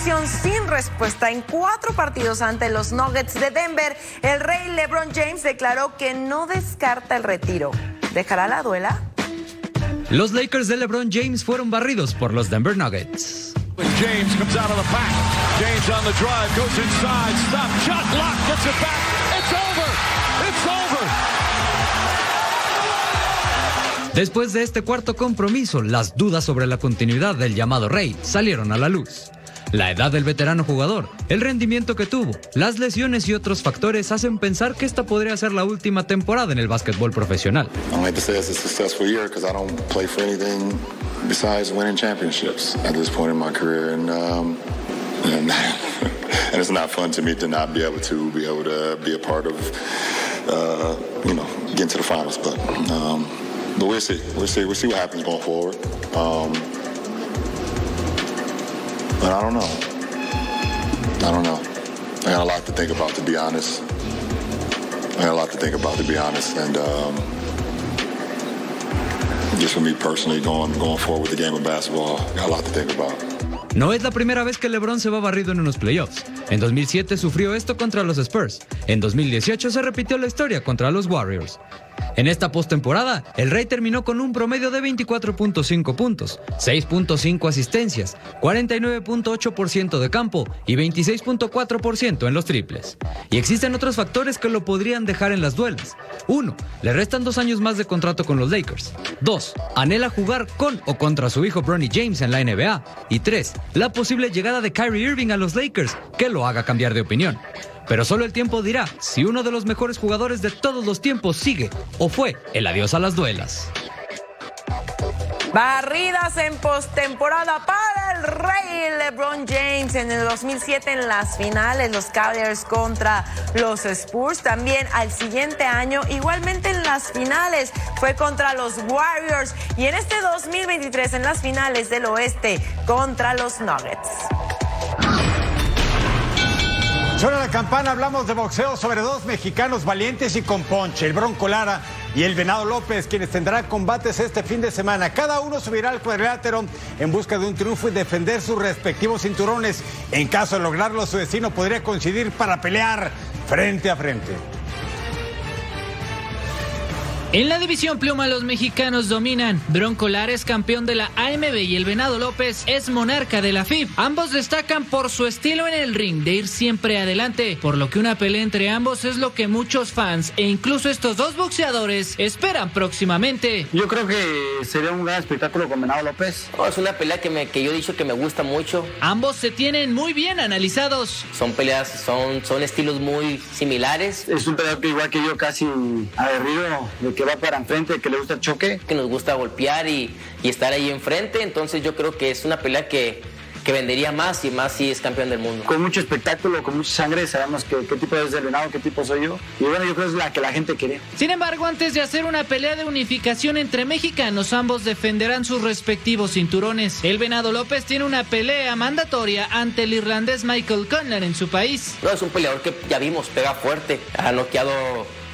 eliminación sin respuesta en cuatro partidos ante los Nuggets de Denver, el rey LeBron James declaró que no descarta el retiro. ¿Dejará la duela? Los Lakers de LeBron James fueron barridos por los Denver Nuggets. James comes out of the pack. James on the drive, goes inside, stop, shot, block, gets it back. It's over. It's over. Después de este cuarto compromiso, las dudas sobre la continuidad del llamado Rey salieron a la luz. La edad del veterano jugador, el rendimiento que tuvo, las lesiones y otros factores hacen pensar que esta podría ser la última temporada en el básquetbol profesional. Um, *laughs* and it's not fun to me to not be able to be able to be a part of, uh, you know, getting to the finals. But um, but we'll see, we'll see, we'll see what happens going forward. Um, but I don't know. I don't know. I got a lot to think about, to be honest. I got a lot to think about, to be honest, and. Um, just for me personally, going going forward with the game of basketball, got a lot to think about. No es la primera vez que LeBron se va barrido en unos playoffs. En 2007 sufrió esto contra los Spurs. En 2018 se repitió la historia contra los Warriors. En esta postemporada, el Rey terminó con un promedio de 24.5 puntos, 6.5 asistencias, 49.8% de campo y 26.4% en los triples. Y existen otros factores que lo podrían dejar en las duelas. 1. Le restan dos años más de contrato con los Lakers. 2. Anhela jugar con o contra su hijo Bronny James en la NBA. Y 3. La posible llegada de Kyrie Irving a los Lakers que lo haga cambiar de opinión. Pero solo el tiempo dirá si uno de los mejores jugadores de todos los tiempos sigue o fue el adiós a las duelas. Barridas en postemporada para el rey LeBron James en el 2007 en las finales, los Cavaliers contra los Spurs. También al siguiente año, igualmente en las finales, fue contra los Warriors. Y en este 2023 en las finales del oeste contra los Nuggets. Suena la campana, hablamos de boxeo sobre dos mexicanos valientes y con ponche, el Bronco Lara y el Venado López, quienes tendrán combates este fin de semana. Cada uno subirá al cuadrilátero en busca de un triunfo y defender sus respectivos cinturones. En caso de lograrlo, su destino podría coincidir para pelear frente a frente. En la división pluma los mexicanos dominan. Bronco Lara es campeón de la AMB y el Venado López es monarca de la FIB. Ambos destacan por su estilo en el ring de ir siempre adelante, por lo que una pelea entre ambos es lo que muchos fans e incluso estos dos boxeadores esperan próximamente. Yo creo que sería un gran espectáculo con Venado López. es una pelea que, me, que yo he dicho que me gusta mucho. Ambos se tienen muy bien analizados. Son peleas, son, son estilos muy similares. Es un peleador que igual que yo casi aguerrido de que va para enfrente, que le gusta el choque. Que nos gusta golpear y, y estar ahí enfrente, entonces yo creo que es una pelea que, que vendería más y más si es campeón del mundo. Con mucho espectáculo, con mucha sangre, sabemos que, qué tipo es el venado, qué tipo soy yo. Y bueno, yo creo que es la que la gente quiere. Sin embargo, antes de hacer una pelea de unificación entre mexicanos, ambos defenderán sus respectivos cinturones. El Venado López tiene una pelea mandatoria ante el irlandés Michael Conner en su país. No, es un peleador que ya vimos, pega fuerte, ha noqueado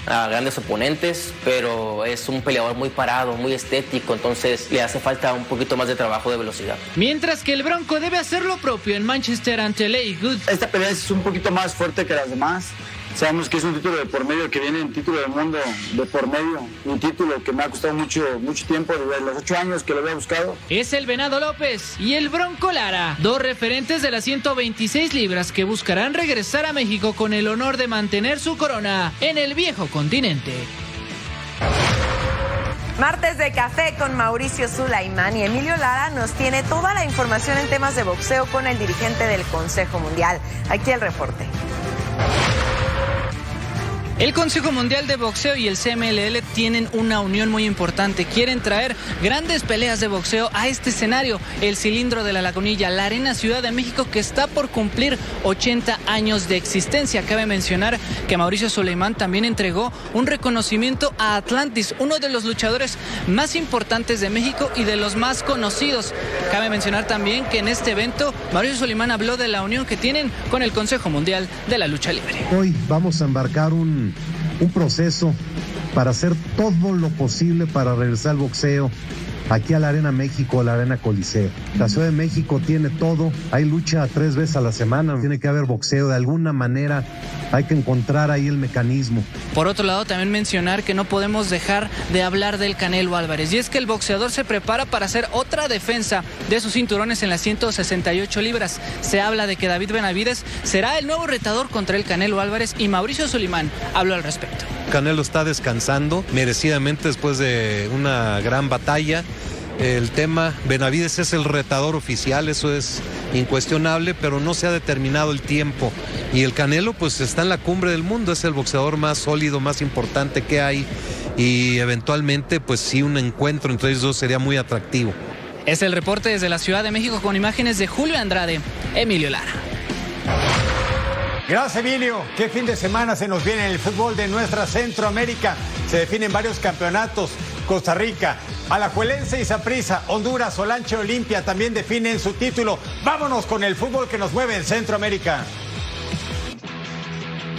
a grandes oponentes, pero es un peleador muy parado, muy estético, entonces le hace falta un poquito más de trabajo de velocidad. Mientras que el Bronco debe hacer lo propio en Manchester ante Ley Good. Esta pelea es un poquito más fuerte que las demás. Sabemos que es un título de por medio que viene en título del mundo de por medio. Un título que me ha costado mucho, mucho tiempo, desde los ocho años que lo había buscado. Es el Venado López y el Bronco Lara, dos referentes de las 126 libras que buscarán regresar a México con el honor de mantener su corona en el viejo continente. Martes de café con Mauricio Sulaimán y Emilio Lara nos tiene toda la información en temas de boxeo con el dirigente del Consejo Mundial. Aquí el reporte. El Consejo Mundial de Boxeo y el CMLL tienen una unión muy importante. Quieren traer grandes peleas de boxeo a este escenario, el cilindro de la Lagunilla, la Arena Ciudad de México, que está por cumplir 80 años de existencia. Cabe mencionar que Mauricio Suleimán también entregó un reconocimiento a Atlantis, uno de los luchadores más importantes de México y de los más conocidos. Cabe mencionar también que en este evento Mauricio Suleimán habló de la unión que tienen con el Consejo Mundial de la Lucha Libre. Hoy vamos a embarcar un un proceso para hacer todo lo posible para regresar al boxeo aquí a la Arena México, a la Arena Coliseo. La Ciudad de México tiene todo, hay lucha tres veces a la semana, tiene que haber boxeo, de alguna manera hay que encontrar ahí el mecanismo. Por otro lado, también mencionar que no podemos dejar de hablar del Canelo Álvarez, y es que el boxeador se prepara para hacer otra defensa de sus cinturones en las 168 libras. Se habla de que David Benavides será el nuevo retador contra el Canelo Álvarez y Mauricio Sulimán habló al respecto. Canelo está descansando merecidamente después de una gran batalla. El tema, Benavides es el retador oficial, eso es incuestionable, pero no se ha determinado el tiempo. Y el Canelo pues está en la cumbre del mundo, es el boxeador más sólido, más importante que hay. Y eventualmente pues sí, un encuentro entre ellos dos sería muy atractivo. Es el reporte desde la Ciudad de México con imágenes de Julio Andrade, Emilio Lara. Gracias, Emilio. Qué fin de semana se nos viene en el fútbol de nuestra Centroamérica. Se definen varios campeonatos. Costa Rica, Alajuelense y Saprissa, Honduras, Olanche, Olimpia también definen su título. Vámonos con el fútbol que nos mueve en Centroamérica.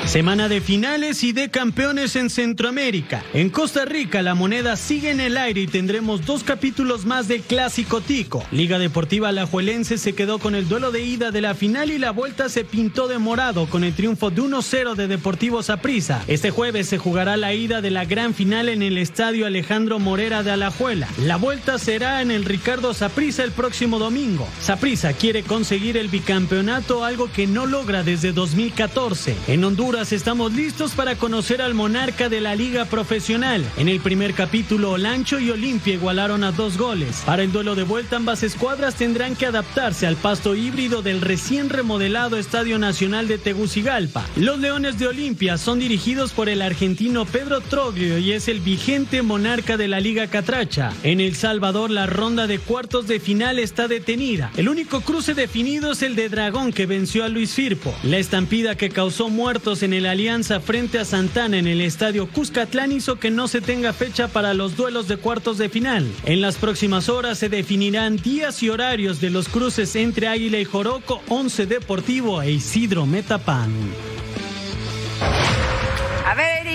Semana de finales y de campeones en Centroamérica. En Costa Rica la moneda sigue en el aire y tendremos dos capítulos más de Clásico Tico. Liga Deportiva Alajuelense se quedó con el duelo de ida de la final y la vuelta se pintó de morado con el triunfo de 1-0 de Deportivo Saprissa. Este jueves se jugará la ida de la gran final en el Estadio Alejandro Morera de Alajuela. La vuelta será en el Ricardo Saprissa el próximo domingo. Saprissa quiere conseguir el bicampeonato, algo que no logra desde 2014. En Honduras estamos listos para conocer al monarca de la liga profesional. En el primer capítulo, Olancho y Olimpia igualaron a dos goles. Para el duelo de vuelta, ambas escuadras tendrán que adaptarse al pasto híbrido del recién remodelado Estadio Nacional de Tegucigalpa. Los Leones de Olimpia son dirigidos por el argentino Pedro Troglio y es el vigente monarca de la Liga Catracha. En El Salvador, la ronda de cuartos de final está detenida. El único cruce definido es el de Dragón que venció a Luis Firpo. La estampida que causó muertos en el Alianza frente a Santana en el estadio Cuscatlán hizo que no se tenga fecha para los duelos de cuartos de final. En las próximas horas se definirán días y horarios de los cruces entre Águila y Joroco, Once Deportivo e Isidro Metapán.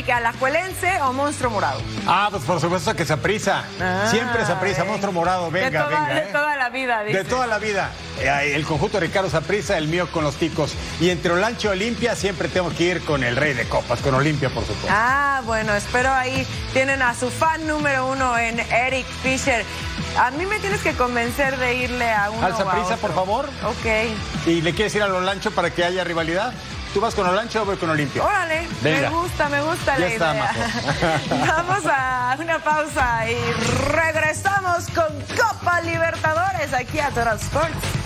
A Eric, ¿alajuelense o monstruo morado? Ah, pues por supuesto que se aprisa. Ah, Siempre se aprisa, monstruo morado, venga, de toda, venga. De ¿eh? toda la vida, dice. De toda la vida. Eh, El conjunto de Ricardo Saprisa, el mío con los ticos. Y entre Olancho y Olimpia siempre tengo que ir con el rey de copas, con Olimpia, por supuesto. Ah, bueno, espero ahí tienen a su fan número uno en Eric Fisher. A mí me tienes que convencer de irle a uno Al o a Saprissa, otro. por favor. Ok. ¿Y le quieres ir al Olancho para que haya rivalidad? ¿Tú vas con Olancho o voy con Olimpia? Órale, Venga. me gusta, me gusta Ya la está, idea. *laughs* Vamos a una pausa y regresamos con Copa Libertadores aquí a Toro Sports.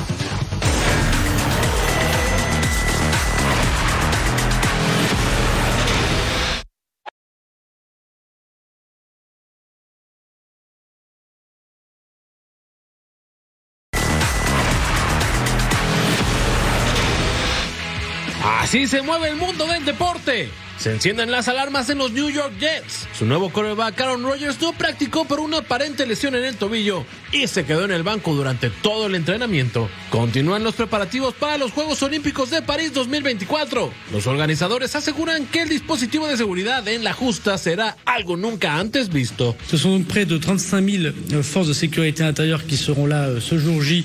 Así se mueve el mundo del deporte. Se encienden las alarmas en los New York Jets. Su nuevo coreback Aaron Rodgers no practicó por una aparente lesión en el tobillo y se quedó en el banco durante todo el entrenamiento. Continúan los preparativos para los Juegos Olímpicos de París 2024. Los organizadores aseguran que el dispositivo de seguridad en la justa será algo nunca antes visto. Ce sont près de 35 000 euh, forces de sécurité intérieure qui seront là euh, ce jour J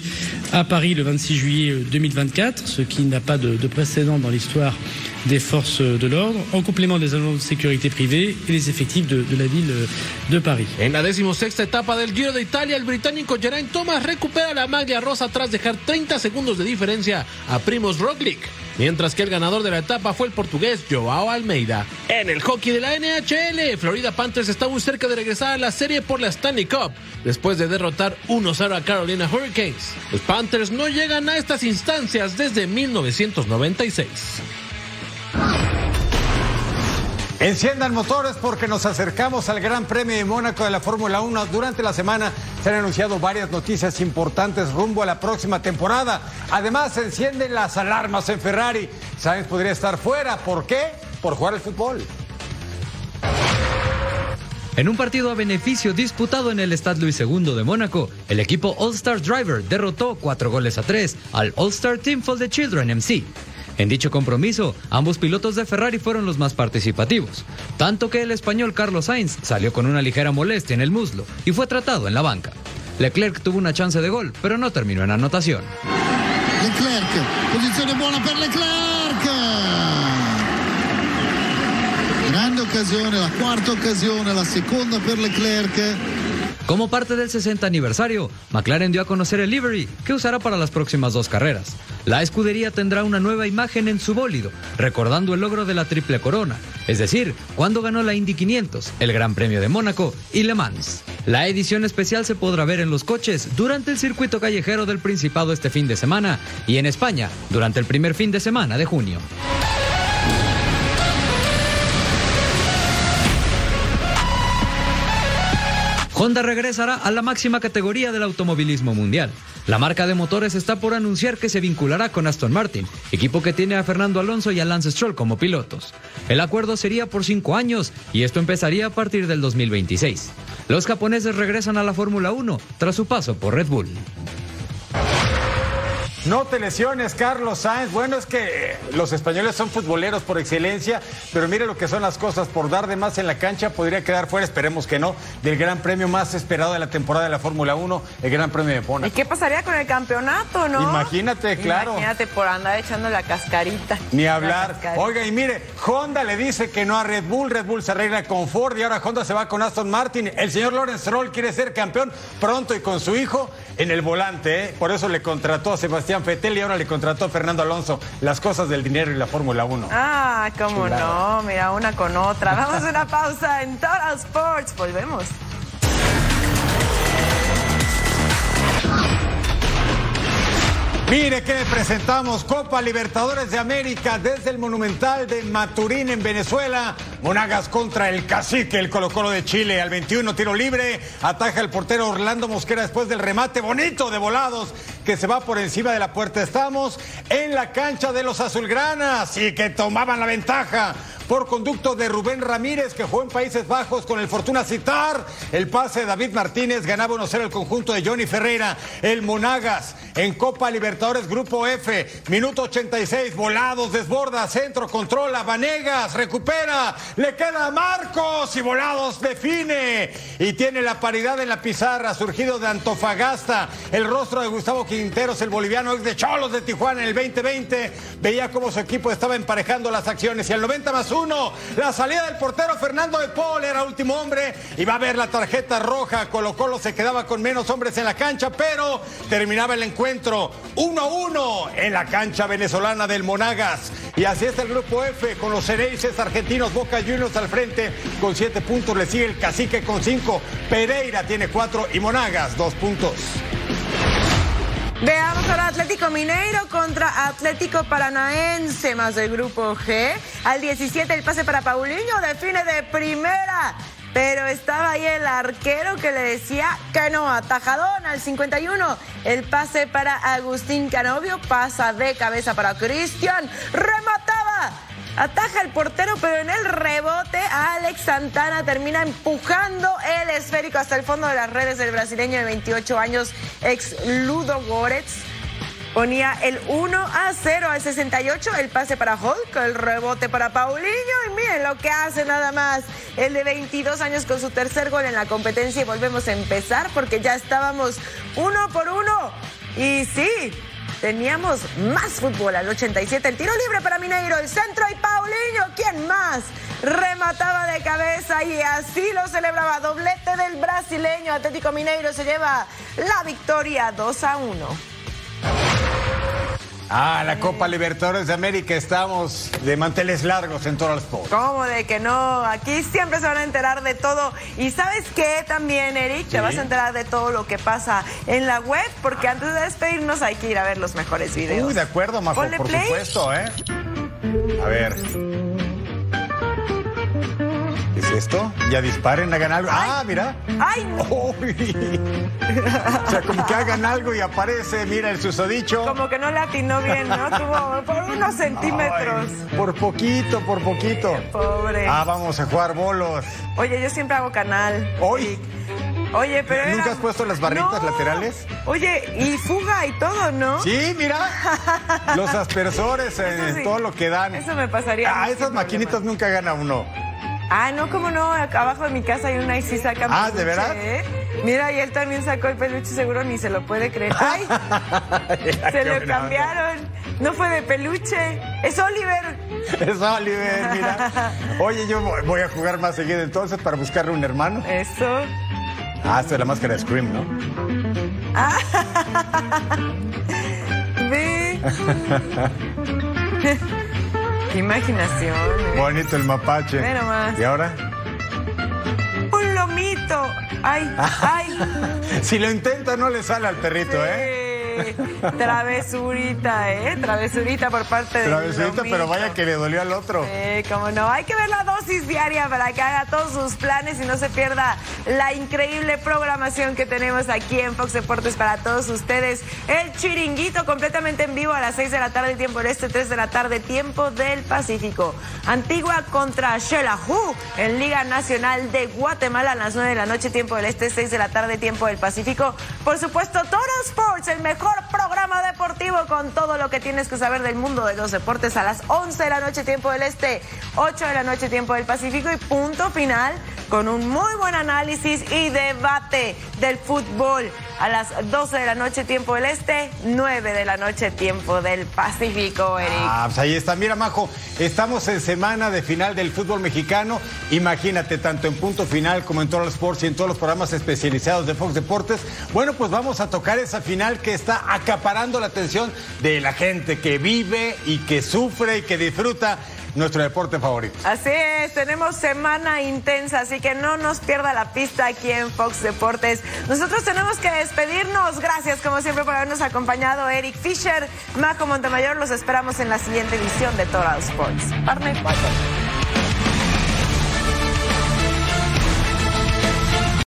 à Paris le 26 juillet euh, 2024, ce qui n'a pas de, de précédent dans l'histoire des forces de l'ordre, en complément des agents de sécurité privés et les effectifs de, la ville de Paris. En la decimosexta etapa del Giro de Italia, el británico Geraint Thomas recupera la maglia rosa tras dejar 30 segundos de diferencia a Primoz Roglic, mientras que el ganador de la etapa fue el portugués Joao Almeida. En el hockey de la NHL, Florida Panthers está muy cerca de regresar a la serie por la Stanley Cup, después de derrotar 1-0 a Carolina Hurricanes. Los Panthers no llegan a estas instancias desde 1996. Enciendan motores porque nos acercamos al Gran Premio de Mónaco de la Fórmula 1. Durante la semana se han anunciado varias noticias importantes rumbo a la próxima temporada. Además, se encienden las alarmas en Ferrari. Sainz podría estar fuera. ¿Por qué? Por jugar al fútbol. En un partido a beneficio disputado en el Stade Louis II de Mónaco, el equipo All Star Driver derrotó cuatro goles a tres al All Star Team for the Children MC. En dicho compromiso, ambos pilotos de Ferrari fueron los más participativos, tanto que el español Carlos Sainz salió con una ligera molestia en el muslo y fue tratado en la banca. Leclerc tuvo una chance de gol, pero no terminó en anotación. Leclerc, posizione buona per Leclerc. Grande occasione, la quarta occasione, la seconda per Leclerc. Como parte del 60 aniversario, McLaren dio a conocer el livery que usará para las próximas dos carreras. La escudería tendrá una nueva imagen en su bólido, recordando el logro de la triple corona, es decir, cuando ganó la Indy 500, el Gran Premio de Mónaco y Le Mans. La edición especial se podrá ver en los coches durante el circuito callejero del Principado este fin de semana y en España durante el primer fin de semana de junio. Honda regresará a la máxima categoría del automovilismo mundial. La marca de motores está por anunciar que se vinculará con Aston Martin, equipo que tiene a Fernando Alonso y a Lance Stroll como pilotos. El acuerdo sería por cinco años y esto empezaría a partir del 2026. Los japoneses regresan a la Fórmula 1 tras su paso por Red Bull. No te lesiones, Carlos Sainz. Bueno, es que eh, los españoles son futboleros por excelencia, pero mire lo que son las cosas. Por dar de más en la cancha, podría quedar fuera, esperemos que no, del gran premio más esperado de la temporada de la Fórmula 1, el Gran Premio de ¿Y Mónaco. qué pasaría con el campeonato, no? Imagínate, claro. Imagínate por andar echando la cascarita. Ni La hablar. cascarita. Oiga, y mire, Honda le dice que no a Red Bull, Red Bull se arregla con Ford y ahora Honda se va con Aston Martin. El señor Lawrence Stroll quiere ser campeón pronto y con su hijo en el volante, ¿eh? Por eso le contrató a Sebastián Vettel y ahora le contrató a Fernando Alonso. Las cosas del dinero y la Fórmula 1. Ah, cómo no, mira, una con otra. Vamos a una pausa en Total Sports. Volvemos. Mire que le presentamos Copa Libertadores de América desde el Monumental de Maturín en Venezuela. Monagas contra el cacique, el Colo Colo de Chile. Al 21 tiro libre, ataja el portero Orlando Mosquera después del remate bonito de volados que se va por encima de la puerta. Estamos en la cancha de los azulgranas y que tomaban la ventaja por conducto de Rubén Ramírez, que jugó en Países Bajos con el Fortuna Citar. El pase de David Martínez ganaba 1-0 el conjunto de Johnny Ferreira. El Monagas en Copa Libertadores Grupo F. Minuto 86, volados, desborda, centro, controla, Vanegas, recupera, le queda a Marcos y volados define. Y tiene la paridad en la pizarra, surgido de Antofagasta. El rostro de Gustavo Quinteros, el boliviano ex de Cholos de Tijuana en el 2020. Veía cómo su equipo estaba emparejando las acciones y al 90 más 1 la salida del portero Fernando de Paul era último hombre. Y va a ver la tarjeta roja. Colo Colo se quedaba con menos hombres en la cancha, pero terminaba el encuentro 1-1 en la cancha venezolana del Monagas. Y así está el grupo F con los Cereices argentinos, Boca Juniors al frente con 7 puntos. Le sigue el Cacique con 5. Pereira tiene 4 y Monagas 2 puntos. Veamos ahora Atlético Mineiro contra Atlético Paranaense, más del grupo G. Al 17 el pase para Paulinho, define de primera. Pero estaba ahí el arquero que le decía que no, atajadón al 51. El pase para Agustín Canovio, pasa de cabeza para Cristian, remataba Ataja el portero, pero en el rebote Alex Santana termina empujando el esférico hasta el fondo de las redes del brasileño de 28 años, ex Ludo Goretz. Ponía el 1 a 0 al 68, el pase para Hulk, el rebote para Paulinho y miren lo que hace nada más. El de 22 años con su tercer gol en la competencia y volvemos a empezar porque ya estábamos uno por uno. Y sí, Teníamos más fútbol al 87. El tiro libre para Mineiro, el centro y Paulinho. ¿Quién más? Remataba de cabeza y así lo celebraba. Doblete del brasileño. Atlético Mineiro se lleva la victoria 2 a 1. Ah, la Copa Libertadores de América, estamos de manteles largos en todos los Sport. ¿Cómo de que no? Aquí siempre se van a enterar de todo. Y ¿sabes qué también, Eric? Te vas a enterar de todo lo que pasa en la web, porque antes de despedirnos hay que ir a ver los mejores videos. Uy, de acuerdo, Majo, por supuesto, ¿eh? A ver esto? Ya disparen, hagan algo. ah, mira. ¡Ay! o sea, como que hagan algo y aparece, mira el susodicho. Como que no le atinó bien, ¿no? Tuvo por unos centímetros. por poquito, por poquito. pobre. Ah, vamos a jugar bolos. Oye, yo siempre hago canal. Hoy. Oye, pero. ¿Nunca has puesto las barritas laterales? Oye, y fuga y todo, ¿no? Sí, mira. *laughs* Los aspersores, en todo lo que dan. Eso me pasaría. Ah, esas maquinitas nunca gana uno. Ah, no, cómo no, acá abajo de mi casa hay una y sí saca Ah, ¿de verdad? ¿eh? Mira, y él también sacó el peluche, seguro ni se lo puede creer. *laughs* ¡Ay! se lo cambiaron. No fue de peluche, es Oliver. Es Oliver, mira. *laughs* Oye, yo voy a jugar más seguido entonces para buscarle un hermano. Eso. Ah, esta es la máscara de Scream, ¿no? Ah. *laughs* Ve. Qué imaginación. ¿eh? Bonito el mapache. Pero más. ¿Y ahora? Un lomito. Ay, ay. *laughs* si lo intenta no le sale al perrito, ¿eh? *laughs* Travesurita, ¿eh? Travesurita por parte de. Travesurita, pero vaya que le dolió al otro. Sí, cómo no. Hay que ver la dosis diaria para que haga todos sus planes y no se pierda la increíble programación que tenemos aquí en Fox Deportes para todos ustedes. El chiringuito completamente en vivo a las 6 de la tarde, tiempo del este, 3 de la tarde, tiempo del Pacífico. Antigua contra Shelahu en Liga Nacional de Guatemala a las 9 de la noche, tiempo del este, 6 de la tarde, tiempo del Pacífico. Por supuesto, Toro Sports, el mejor programa deportivo con todo lo que tienes que saber del mundo de los deportes a las 11 de la noche tiempo del este, 8 de la noche tiempo del Pacífico y punto final con un muy buen análisis y debate del fútbol a las 12 de la noche tiempo del este, 9 de la noche tiempo del Pacífico, Eric. Ah, pues ahí está. Mira, Majo, estamos en semana de final del fútbol mexicano. Imagínate, tanto en punto final como en todos los sports y en todos los programas especializados de Fox Deportes. Bueno, pues vamos a tocar esa final que está acaparando la atención de la gente que vive y que sufre y que disfruta nuestro deporte favorito. Así es, tenemos semana intensa, así que no nos pierda la pista aquí en Fox Deportes. Nosotros tenemos que despedirnos. Gracias, como siempre, por habernos acompañado. Eric Fisher, Majo Montemayor, los esperamos en la siguiente edición de Total Sports. Partner,